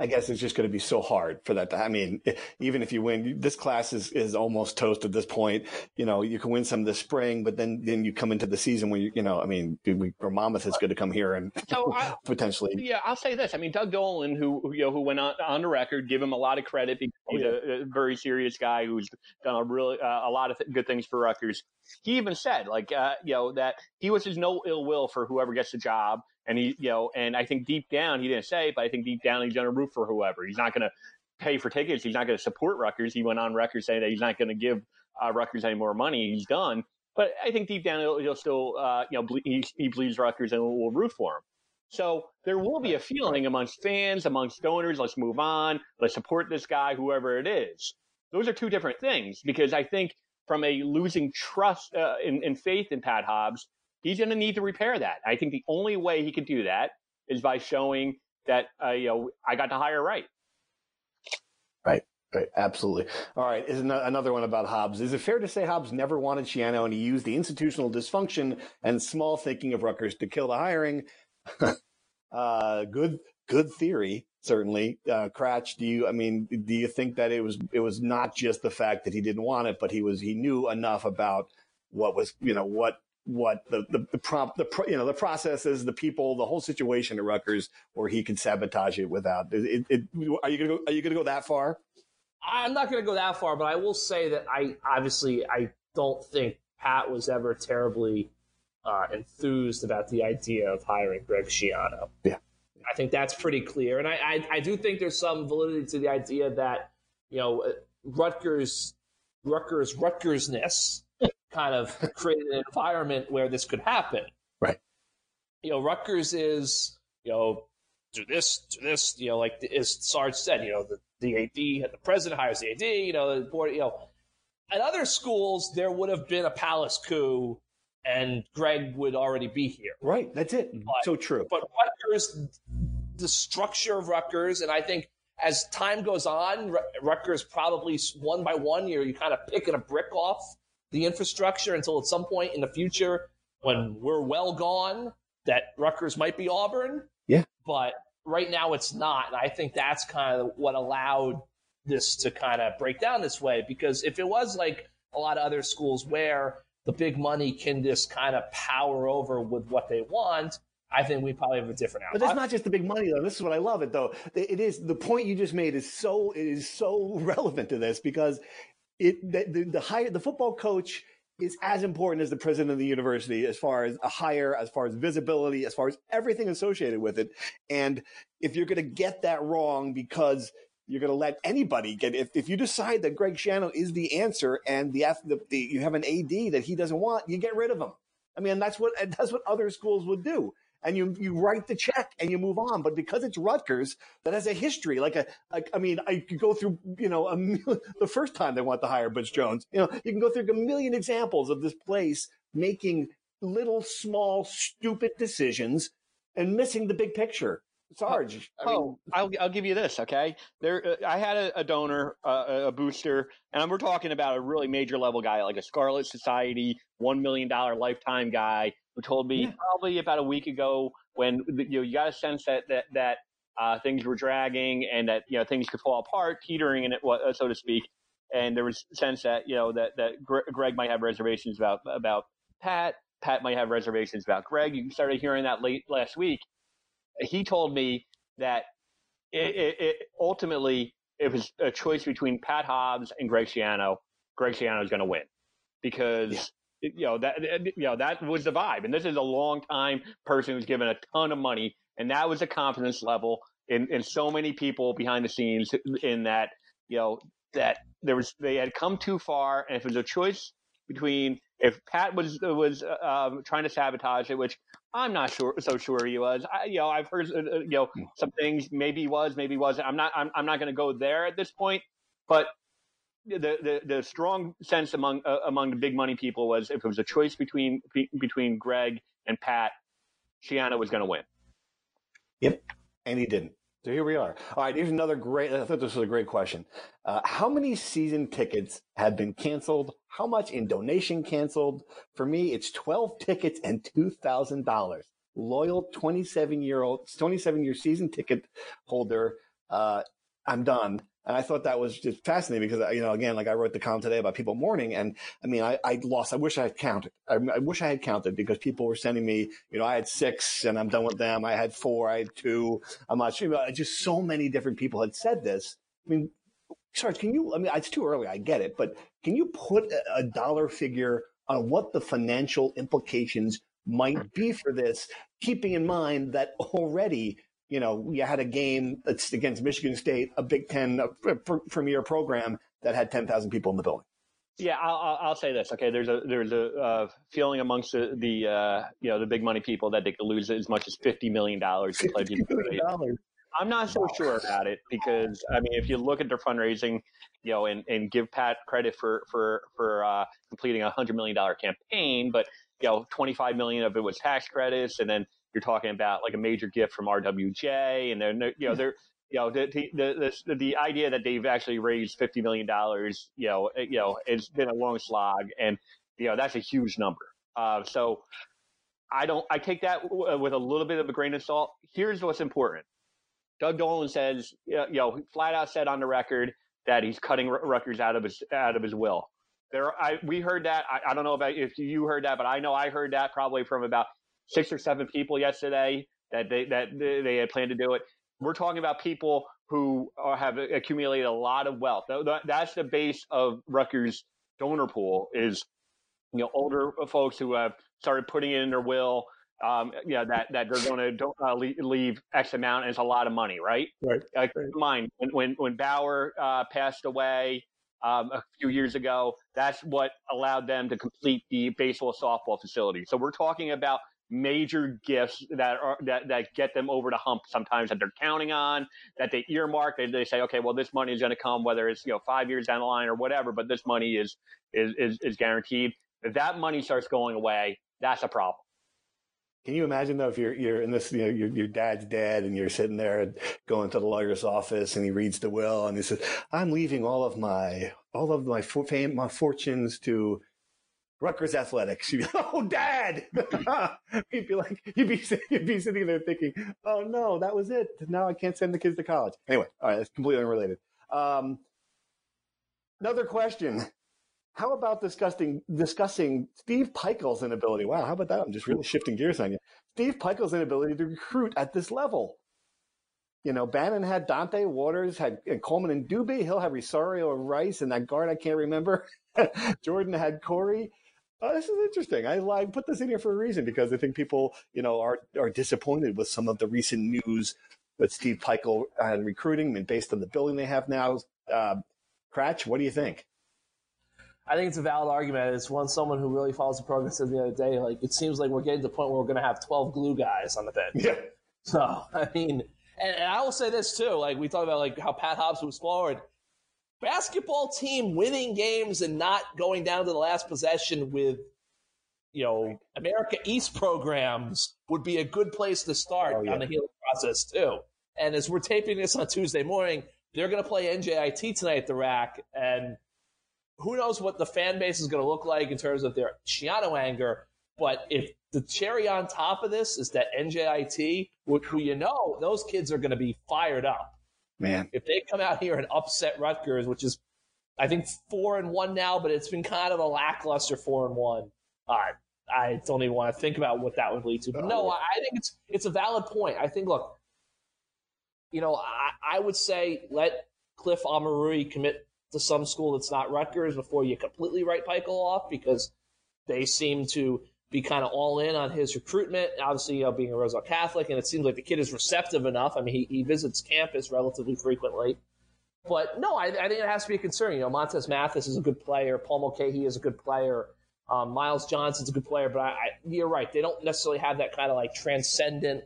I guess it's just going to be so hard for that. To, I mean, even if you win, this class is, is almost toast at this point. You know, you can win some this spring, but then, then you come into the season where you, you know, I mean, we, or Monmouth is going to come here and So I, potentially. Yeah, I'll say this. I mean, Doug Dolan, who who, you know who went on, on the record, give him a lot of credit because Oh, he's a, a very serious guy who's done a really uh, a lot of th- good things for Rutgers. He even said, like, uh, you know, that he wishes no ill will for whoever gets the job, and he, you know, and I think deep down he didn't say, it, but I think deep down he's going to root for whoever. He's not going to pay for tickets. He's not going to support Rutgers. He went on record saying that he's not going to give uh, Rutgers any more money. He's done. But I think deep down he'll, he'll still, uh, you know, ble- he, he believes Rutgers and will, will root for him. So there will be a feeling amongst fans, amongst donors, let's move on, let's support this guy, whoever it is. Those are two different things because I think from a losing trust uh, in, in faith in Pat Hobbs, he's going to need to repair that. I think the only way he can do that is by showing that, uh, you know, I got to hire right. Right. Right. Absolutely. All right. Is ano- another one about Hobbs. Is it fair to say Hobbs never wanted Schiano and he used the institutional dysfunction and small thinking of Rutgers to kill the hiring? uh, good, good theory. Certainly. Uh, Kratch, do you, I mean, do you think that it was, it was not just the fact that he didn't want it, but he was, he knew enough about what was, you know, what, what the, the, the prompt, the, pro- you know, the processes, the people, the whole situation at Rutgers where he could sabotage it without, it, it, are you going to go, are you to go that far? I'm not going to go that far, but I will say that I obviously I don't think Pat was ever terribly uh, enthused about the idea of hiring Greg Schiano. Yeah. I think that's pretty clear, and I, I I do think there's some validity to the idea that you know Rutgers Rutgers Rutgersness kind of created an environment where this could happen. Right. You know, Rutgers is you know do this, do this, you know, like as Sarge said, you know, the, the AD, the president hires the AD, you know, the board, you know. At other schools, there would have been a palace coup and Greg would already be here. Right. That's it. But- so true. But Rutgers, the structure of Rutgers, and I think as time goes on, Rutgers probably one by one, you're you kind of picking a brick off the infrastructure until at some point in the future, when we're well gone, that Rutgers might be Auburn. Yeah. But right now it's not. And I think that's kind of what allowed this to kind of break down this way. Because if it was like a lot of other schools where the big money can just kind of power over with what they want, I think we probably have a different outcome. But that's not just the big money, though. This is what I love it, though. It is the point you just made is so it is so relevant to this because it the, the, the the football coach is as important as the president of the university as far as a hire, as far as visibility, as far as everything associated with it. And if you're going to get that wrong because you're going to let anybody get if, if you decide that Greg Schiano is the answer and the, the, the you have an AD that he doesn't want, you get rid of him. I mean, that's what that's what other schools would do and you you write the check and you move on. But because it's Rutgers, that has a history. Like a like I mean, I could go through you know a, the first time they want to hire Butch Jones. You know, you can go through a million examples of this place making little small stupid decisions and missing the big picture. Sarge. I mean, oh, I'll, I'll give you this, okay? There, uh, I had a, a donor, uh, a booster, and we're talking about a really major level guy, like a Scarlet Society, one million dollar lifetime guy, who told me yeah. probably about a week ago when you know you got a sense that that that uh, things were dragging and that you know things could fall apart, teetering in it, so to speak. And there was a sense that you know that that Greg might have reservations about about Pat. Pat might have reservations about Greg. You started hearing that late last week. He told me that it, it, it ultimately it was a choice between Pat Hobbs and Greg Schiano. Greg Schiano is going to win because you know that you know that was the vibe. And this is a long time person who's given a ton of money and that was a confidence level in, in so many people behind the scenes in that you know that there was they had come too far. And if it was a choice between if Pat was was uh, trying to sabotage it which I'm not sure so sure he was I, you know I've heard uh, uh you know some things maybe he was maybe he wasn't. I'm not I'm, I'm not going to go there at this point. But the, the, the strong sense among uh, among the big money people was if it was a choice between between Greg and Pat, Schiano was going to win. Yep, and he didn't. So here we are. All right, here's another great. I thought this was a great question. Uh, how many season tickets have been canceled? How much in donation canceled? For me, it's 12 tickets and $2,000. Loyal 27 year old, 27 year season ticket holder. Uh, I'm done. And I thought that was just fascinating because, you know, again, like I wrote the column today about people mourning. And I mean, I, I lost, I wish I had counted. I, I, wish I had counted because people were sending me, you know, I had six and I'm done with them. I had four, I had two. I'm not sure. But just so many different people had said this. I mean, Sarge, can you, I mean, it's too early. I get it, but can you put a, a dollar figure on what the financial implications might be for this, keeping in mind that already you know, you had a game that's against Michigan State, a Big Ten a premier program that had 10,000 people in the building. Yeah, I'll, I'll say this. Okay, there's a there's a uh, feeling amongst the, the uh, you know the big money people that they could lose as much as fifty million dollars to play dollars. I'm not so sure about it because I mean, if you look at their fundraising, you know, and, and give Pat credit for for for uh, completing a hundred million dollar campaign, but you know, 25 million of it was tax credits, and then you're talking about like a major gift from RWJ, and then you know they're you know the the the, the idea that they've actually raised fifty million dollars, you know, eh, you know, it's been a long slog, and you know that's a huge number. Uh, so I don't I take that w- with a little bit of a grain of salt. Here's what's important. Doug Dolan says, you know, flat out said on the record that he's cutting Rutgers out of his out of his will. There, I we heard that. I, I don't know about if you heard that, but I know I heard that probably from about six or seven people yesterday that they that they had planned to do it. We're talking about people who are, have accumulated a lot of wealth. That's the base of Rutgers' donor pool is you know older folks who have started putting it in their will. Um, you know, that that they're going to uh, leave X amount, and it's a lot of money, right? Right. Uh, keep in mind when when, when Bauer uh, passed away um, a few years ago, that's what allowed them to complete the baseball softball facility. So we're talking about major gifts that are that, that get them over the hump sometimes that they're counting on that they earmark they, they say okay well this money is going to come whether it's you know five years down the line or whatever but this money is is is, is guaranteed. If that money starts going away that's a problem. Can you imagine though if you're you're in this you know your your dad's dead and you're sitting there going to the lawyer's office and he reads the will and he says I'm leaving all of my all of my for, my fortunes to Rutgers athletics. You'd be like, oh, Dad. you'd be like, you'd be, you'd be sitting there thinking, oh no, that was it. Now I can't send the kids to college. Anyway, all right, that's completely unrelated. Um, another question. How about discussing discussing Steve Pikiell's inability? Wow, how about that? I'm just really shifting gears on you. Steve Pikiell's inability to recruit at this level. You know, Bannon had Dante Waters, had and Coleman and Douby. He'll have Rosario and Rice, and that guard I can't remember. Jordan had Corey. Oh, this is interesting. I, I put this in here for a reason because I think people, you know, are are disappointed with some of the recent news with Steve Pikiell and recruiting, and based on the building they have now. Uh, Kratch, what do you think? I think it's a valid argument. It's one someone who really follows the program said the other day. Like it seems like we're getting to the point where we're going to have twelve glue guys on the bench. Yeah. So I mean, and, and, I will say this too. Like we talked about, like how Pat Hobbs was forward. Basketball team winning games and not going down to the last possession with, you know, America East programs would be a good place to start oh, yeah. on the healing process too. And as we're taping this on Tuesday morning, they're going to play NJIT tonight at the rack, and who knows what the fan base is going to look like in terms of their Schiano anger. But if the cherry on top of this is that NJIT, who you know, those kids are going to be fired up. Man, if they come out here and upset Rutgers, which is, I think four and one now, but it's been kind of a lackluster four and one. I I don't even want to think about what that would lead to. But no, I think it's it's a valid point. I think look, you know, I, I would say let Cliff Omoruyi commit to some school that's not Rutgers before you completely write Pikiell off because they seem to be kind of all in on his recruitment. Obviously, you know, being a Roselle Catholic, and it seems like the kid is receptive enough. I mean, he, he visits campus relatively frequently. But no, I, I, think it has to be a concern. You know, Montez Mathis is a good player. Paul Mulcahy is a good player. Um, Myles Johnson's a good player. But I, I, you're right. They don't necessarily have that kind of like transcendent,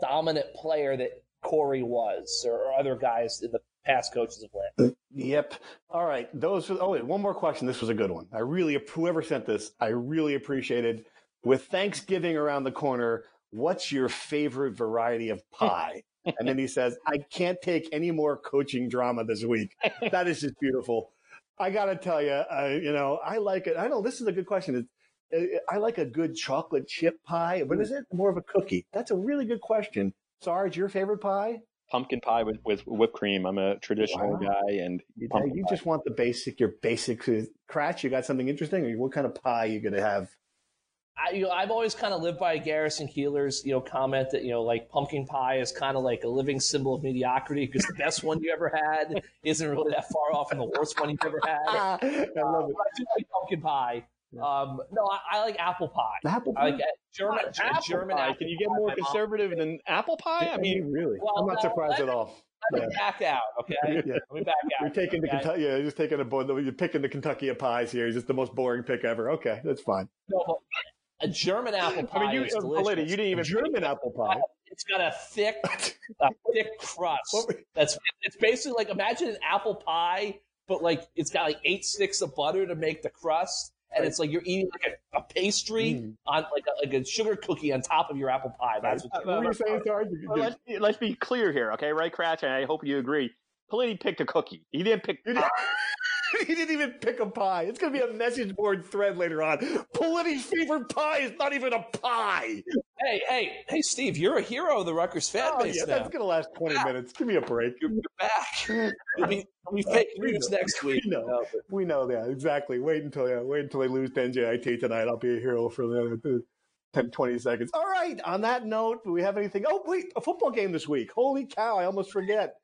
dominant player that Corey was or, or other guys in the past coaches have led. Yep. All right. Those. oh, wait. One more question. This was a good one. I really whoever sent this. I really appreciated. With Thanksgiving around the corner, what's your favorite variety of pie? and then he says, "I can't take any more coaching drama this week." That is just beautiful. I got to tell you, uh, you know, I like it. I know this is a good question. Uh, I like a good chocolate chip pie. but is it? More of a cookie. That's a really good question. Sarge, your favorite pie? Pumpkin pie with, with whipped cream. I'm a traditional wow. guy, and you, you just want the basic, your basic Kratch. You got something interesting, or what kind of pie you gonna have? I, you know, I've always kind of lived by Garrison Keillor's, you know, comment that you know, like pumpkin pie is kind of like a living symbol of mediocrity because the best one you ever had isn't really that far off from the worst one you've ever had. I love it. Uh, I do like pumpkin pie. Um, no, I, I, like apple pie. Apple pie. I like German, apple German pie. Can you get more conservative than apple pie? I mean, really, well, I'm not surprised at all. Let me back out, okay? yeah. Let me back out. You're taking okay? the Kentucky. Yeah, you're just taking a you're picking the Kentucky of pies here. It's just the most boring pick ever. Okay, that's fine. No, a German apple pie. I mean, you, delicious. Lady, you didn't even German apple pie. It's got a thick, a thick crust. That's it's basically like imagine an apple pie, but like it's got like eight sticks of butter to make the crust and it's like you're eating like a, a pastry mm. on like a, like a sugar cookie on top of your apple pie. That's what, what you're saying, Sarge. Well, let's, let's, be clear here, okay? Right, Kratch, and I hope you agree. Politi picked a cookie. He didn't pick. he didn't even pick a pie. It's going to be a message board thread later on. Politi's favorite pie is not even a pie. Hey, hey, hey, Steve, you're a hero of the Rutgers fan oh, base yeah, now. That's going to last 20 yeah. minutes. Give me a break. You're back. You'll be, you'll be fake news next week. We know. we know that. Exactly. Wait until, yeah, wait until they lose to NJIT tonight. I'll be a hero for the other 10, 20 seconds. All right. On that note, do we have anything? Oh, wait, a football game this week. Holy cow. I almost forget.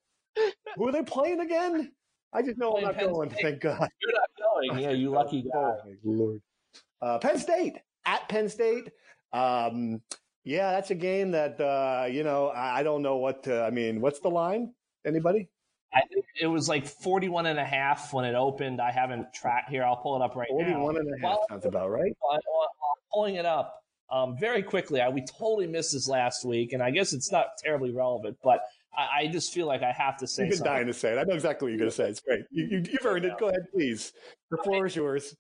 Who are they playing again? I just know I'm not Penn going. State. Thank God. You're not going. Yeah, you lucky guy. Oh, Lord. Uh, Penn State at Penn State. Um, yeah, that's a game that uh, you know. I, I don't know what. To, I mean, what's the line? Anybody? I think it was like 41 and a half when it opened. I haven't tracked here. I'll pull it up right 41 now. 41 and a half well, sounds about right. While, pulling it up um, very quickly, I, we totally missed this last week, and I guess it's not terribly relevant, but I, I, just feel like I have to say. You've been something. dying to say it. I know exactly what you're going to say. It's great. You, you, have earned it. Go ahead, please. The floor is yours.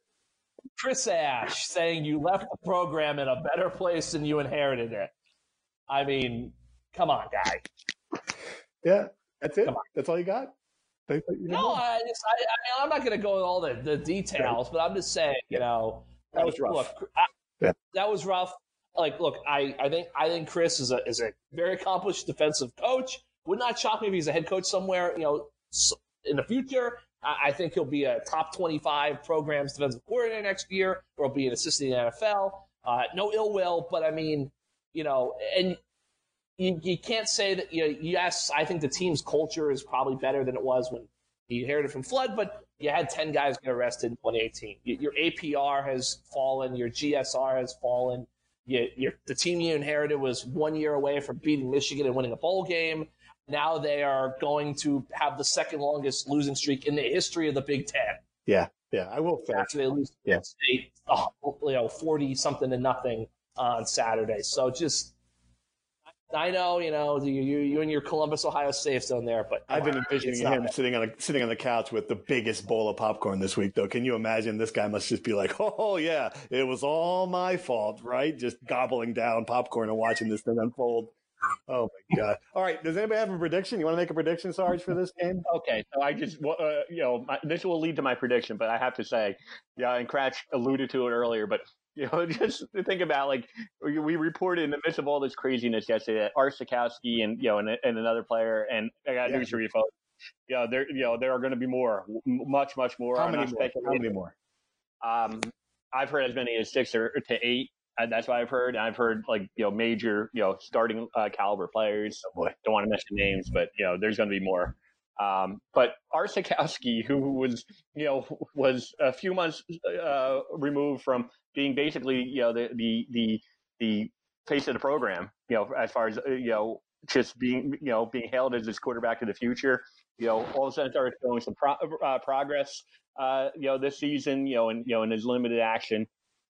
Chris Ash saying you left the program in a better place than you inherited it. I mean, come on, guy. Yeah, that's it. That's all you got. no, I, just, I, I mean, I'm not going to go into all the, the details, but I'm just saying, you know, That was rough. Look, I, Yeah. that was rough. Like, look, I, I think I think Chris is a is a very accomplished defensive coach. Would not shock me if he's a head coach somewhere, you know, in the future. I, think he'll be a top twenty five programs defensive coordinator next year, or he'll be an assistant in the NFL. Uh, no ill will, but I mean, you know, and you, you can't say that. You know, yes, I think the team's culture is probably better than it was when he inherited from Flood, but you had 10 guys get arrested in 2018. Your APR has fallen, your GSR has fallen. You, your, the team you inherited was one year away from beating Michigan and winning a bowl game. Now they are going to have the second longest losing streak in the history of the Big Ten. Yeah, yeah. I will say. After they lose Yeah. State, oh, you know, 40 something to nothing on Saturday. So just, I know, you know, you, you, and your Columbus, Ohio safe zone there, but I've been envisioning him sitting on a sitting on the couch with the biggest bowl of popcorn this week, though. Can you imagine? This guy must just be like, "Oh yeah, it was all my fault," right? Just gobbling down popcorn and watching this thing unfold. Oh my god! All right, does anybody have a prediction? You want to make a prediction, Sarge, for this game? Okay, so I just, uh, you know, my, this will lead to my prediction, but I have to say, yeah, and Kratch alluded to it earlier, but you know, just to think about like we, we reported in the midst of all this craziness yesterday that Art Sitkowski and you know and, and another player, and I got Yeah. news for you folks. Know, there, you know, there are going to be more, much, much more. How many more? How many more? Um, I've heard as many as six or to eight. Uh, that's what I've heard. I've heard like you know major you know starting uh, caliber players. Oh! Don't want to mention names, but you know there's going to be more. Um, but Art Sitkowski, who was you know was a few months uh, removed from being basically you know the the the the face of the program, you know as far as uh, you know just being you know being hailed as this quarterback of the future. You know all of a sudden started showing some pro- uh, progress uh, you know, this season, you know, and you know, in his limited action,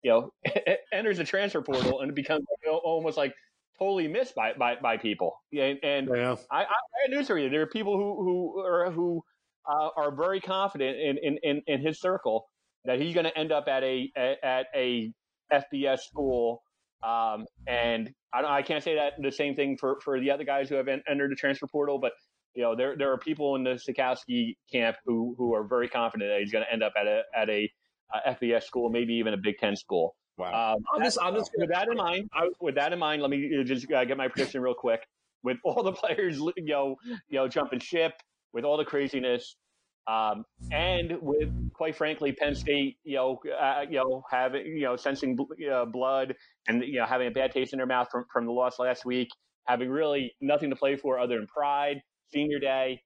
you know, enters the transfer portal and it becomes you know, almost like totally missed by by, by people. And, and Yeah, I, I have news for you. There are people who who are who uh, are very confident in, in, in, in his circle that he's going to end up at a at a FBS school. Um, and I, I can't say that the same thing for, for the other guys who have en- entered the transfer portal, but you know there there are people in the Sitkowski camp who who are very confident that he's going to end up at a at a uh, FBS school, maybe even a Big Ten school. wow. Um, I'm just, I'm just with that in mind, I, with that in mind, let me uh, just uh, get my prediction real quick. With all the players, you know, you know, jumping ship, with all the craziness, um, and with quite frankly, Penn State, you know, uh, you know, having you know, sensing bl- uh, blood and you know, having a bad taste in their mouth from from the loss last week, having really nothing to play for other than pride. Senior day,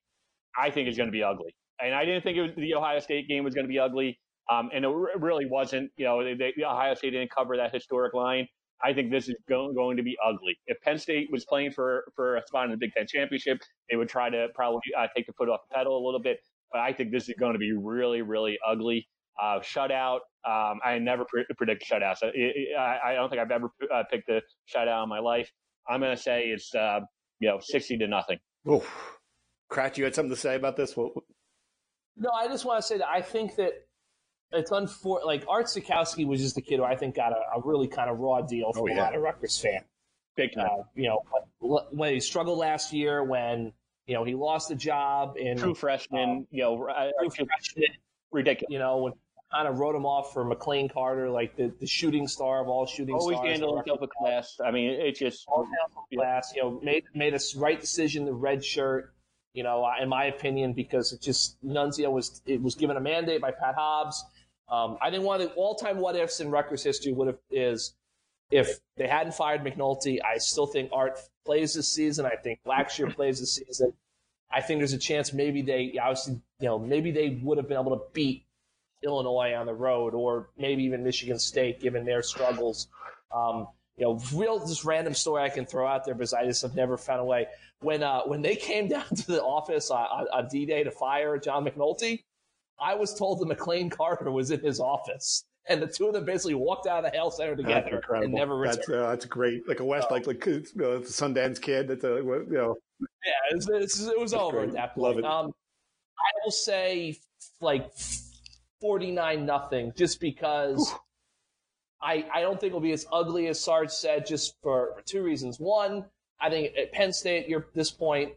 I think is going to be ugly. And I didn't think it was, the Ohio State game was going to be ugly. Um, and it re- really wasn't. You know, they, they, Ohio State didn't cover that historic line. I think this is going, going to be ugly. If Penn State was playing for, for a spot in the Big Ten championship, they would try to probably uh, take the foot off the pedal a little bit. But I think this is going to be really, really ugly. Uh, shutout. Um, I never pre- predict shutouts. I, I, I don't think I've ever uh, picked a shutout in my life. I'm going to say it's uh, you know sixty to nothing. Oof. Kratch, you had something to say about this? What, No, I just want to say that I think that it's unfortunate. Like Art Sitkowski was just a kid who I think got a, a really kind of raw deal from Oh, a yeah. lot of Rutgers fans. Big time. Uh, you know, when, when he struggled last year, when you know he lost the job in True freshman. you know, true freshman, ridiculous. you know, when kind of wrote him off for McLane Carter, like the, the shooting star of all shooting stars. Always stars. handle himself with class. I mean, it's just all from class. You know, made made a right decision. The red shirt. You know, in my opinion, because it just Nunzio was it was given a mandate by Pat Hobbs. Um, I think one of the all time what ifs in Rutgers history would have is if they hadn't fired McNulty. I still think Art plays this season. I think Blackshear plays this season. I think there's a chance maybe they obviously you know maybe they would have been able to beat Illinois on the road or maybe even Michigan State given their struggles. Um, you know, real just random story I can throw out there because I just have never found a way. When uh, when they came down to the office on, on, on D Day to fire John McNulty, I was told that McLane Carter was in his office, and the two of them basically walked out of the Hale Center together incredible. and never returned. that's, uh, that's great. Like a West, like, like you know, the Sundance kid. That's a, you know, yeah, it was, it's- it was That's over great. at that Love point. it. Um, I will say like forty nine nothing, just because I I don't think it'll be as ugly as Sarge said, just for, for two reasons. One, I think at Penn State, you're at this point,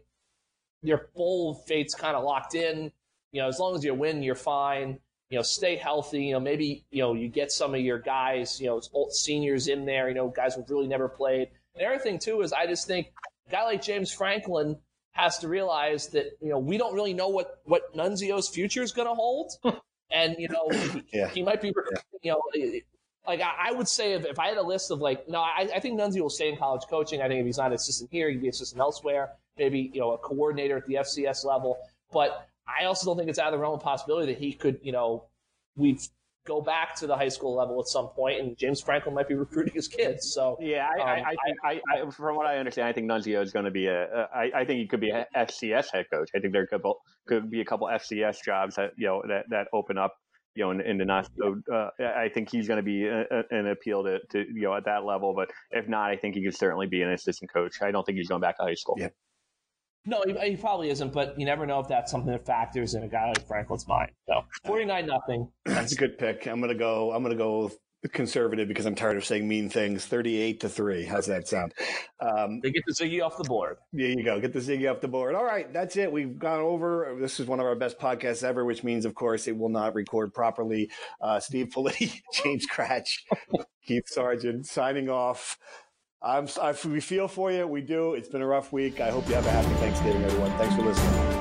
your full fate's kind of locked in. You know, as long as you win, you're fine. you know, stay healthy. You know, maybe you know you get some of your guys, you know, old seniors in there. You know, guys who've really never played. And the other thing too is I just think a guy like James Franklin has to realize that you know we don't really know what what Nunzio's future is going to hold, and you know yeah. he might be you know like I, would say if, if I had a list of like no I, I think Nunzio will stay in college coaching. I think if he's not an assistant here, he'd be assistant elsewhere. Maybe you know a coordinator at the FCS level, but I also don't think it's out of the realm of possibility that he could you know we go back to the high school level at some point, and James Franklin might be recruiting his kids. So yeah, I, um, I, I think I, I, from what I understand, I think Nunzio is going to be a. a I, I think he could be a FCS head coach. I think there could could be a couple FCS jobs that you know that that open up. You know, in, in the not so, uh, I think he's going to be a, a, an appeal to, to, you know, at that level. But if not, I think he could certainly be an assistant coach. I don't think he's going back to high school. Yeah. No, he, he, probably isn't, but you never know if that's something that factors in a guy like Franklin's mind. So forty nine nothing. That's a good pick. I'm gonna go. I'm gonna go conservative because I'm tired of saying mean things. Thirty eight to three. How's that sound? Um, they get the Ziggy off the board. There you go. Get the Ziggy off the board. All right, that's it. We've gone over. This is one of our best podcasts ever, which means, of course, it will not record properly. Uh, Steve Politi, James Kratch, Keith Sargeant signing off. I'm, I, we feel for you. We do. It's been a rough week. I hope you have a happy Thanksgiving, everyone. Thanks for listening.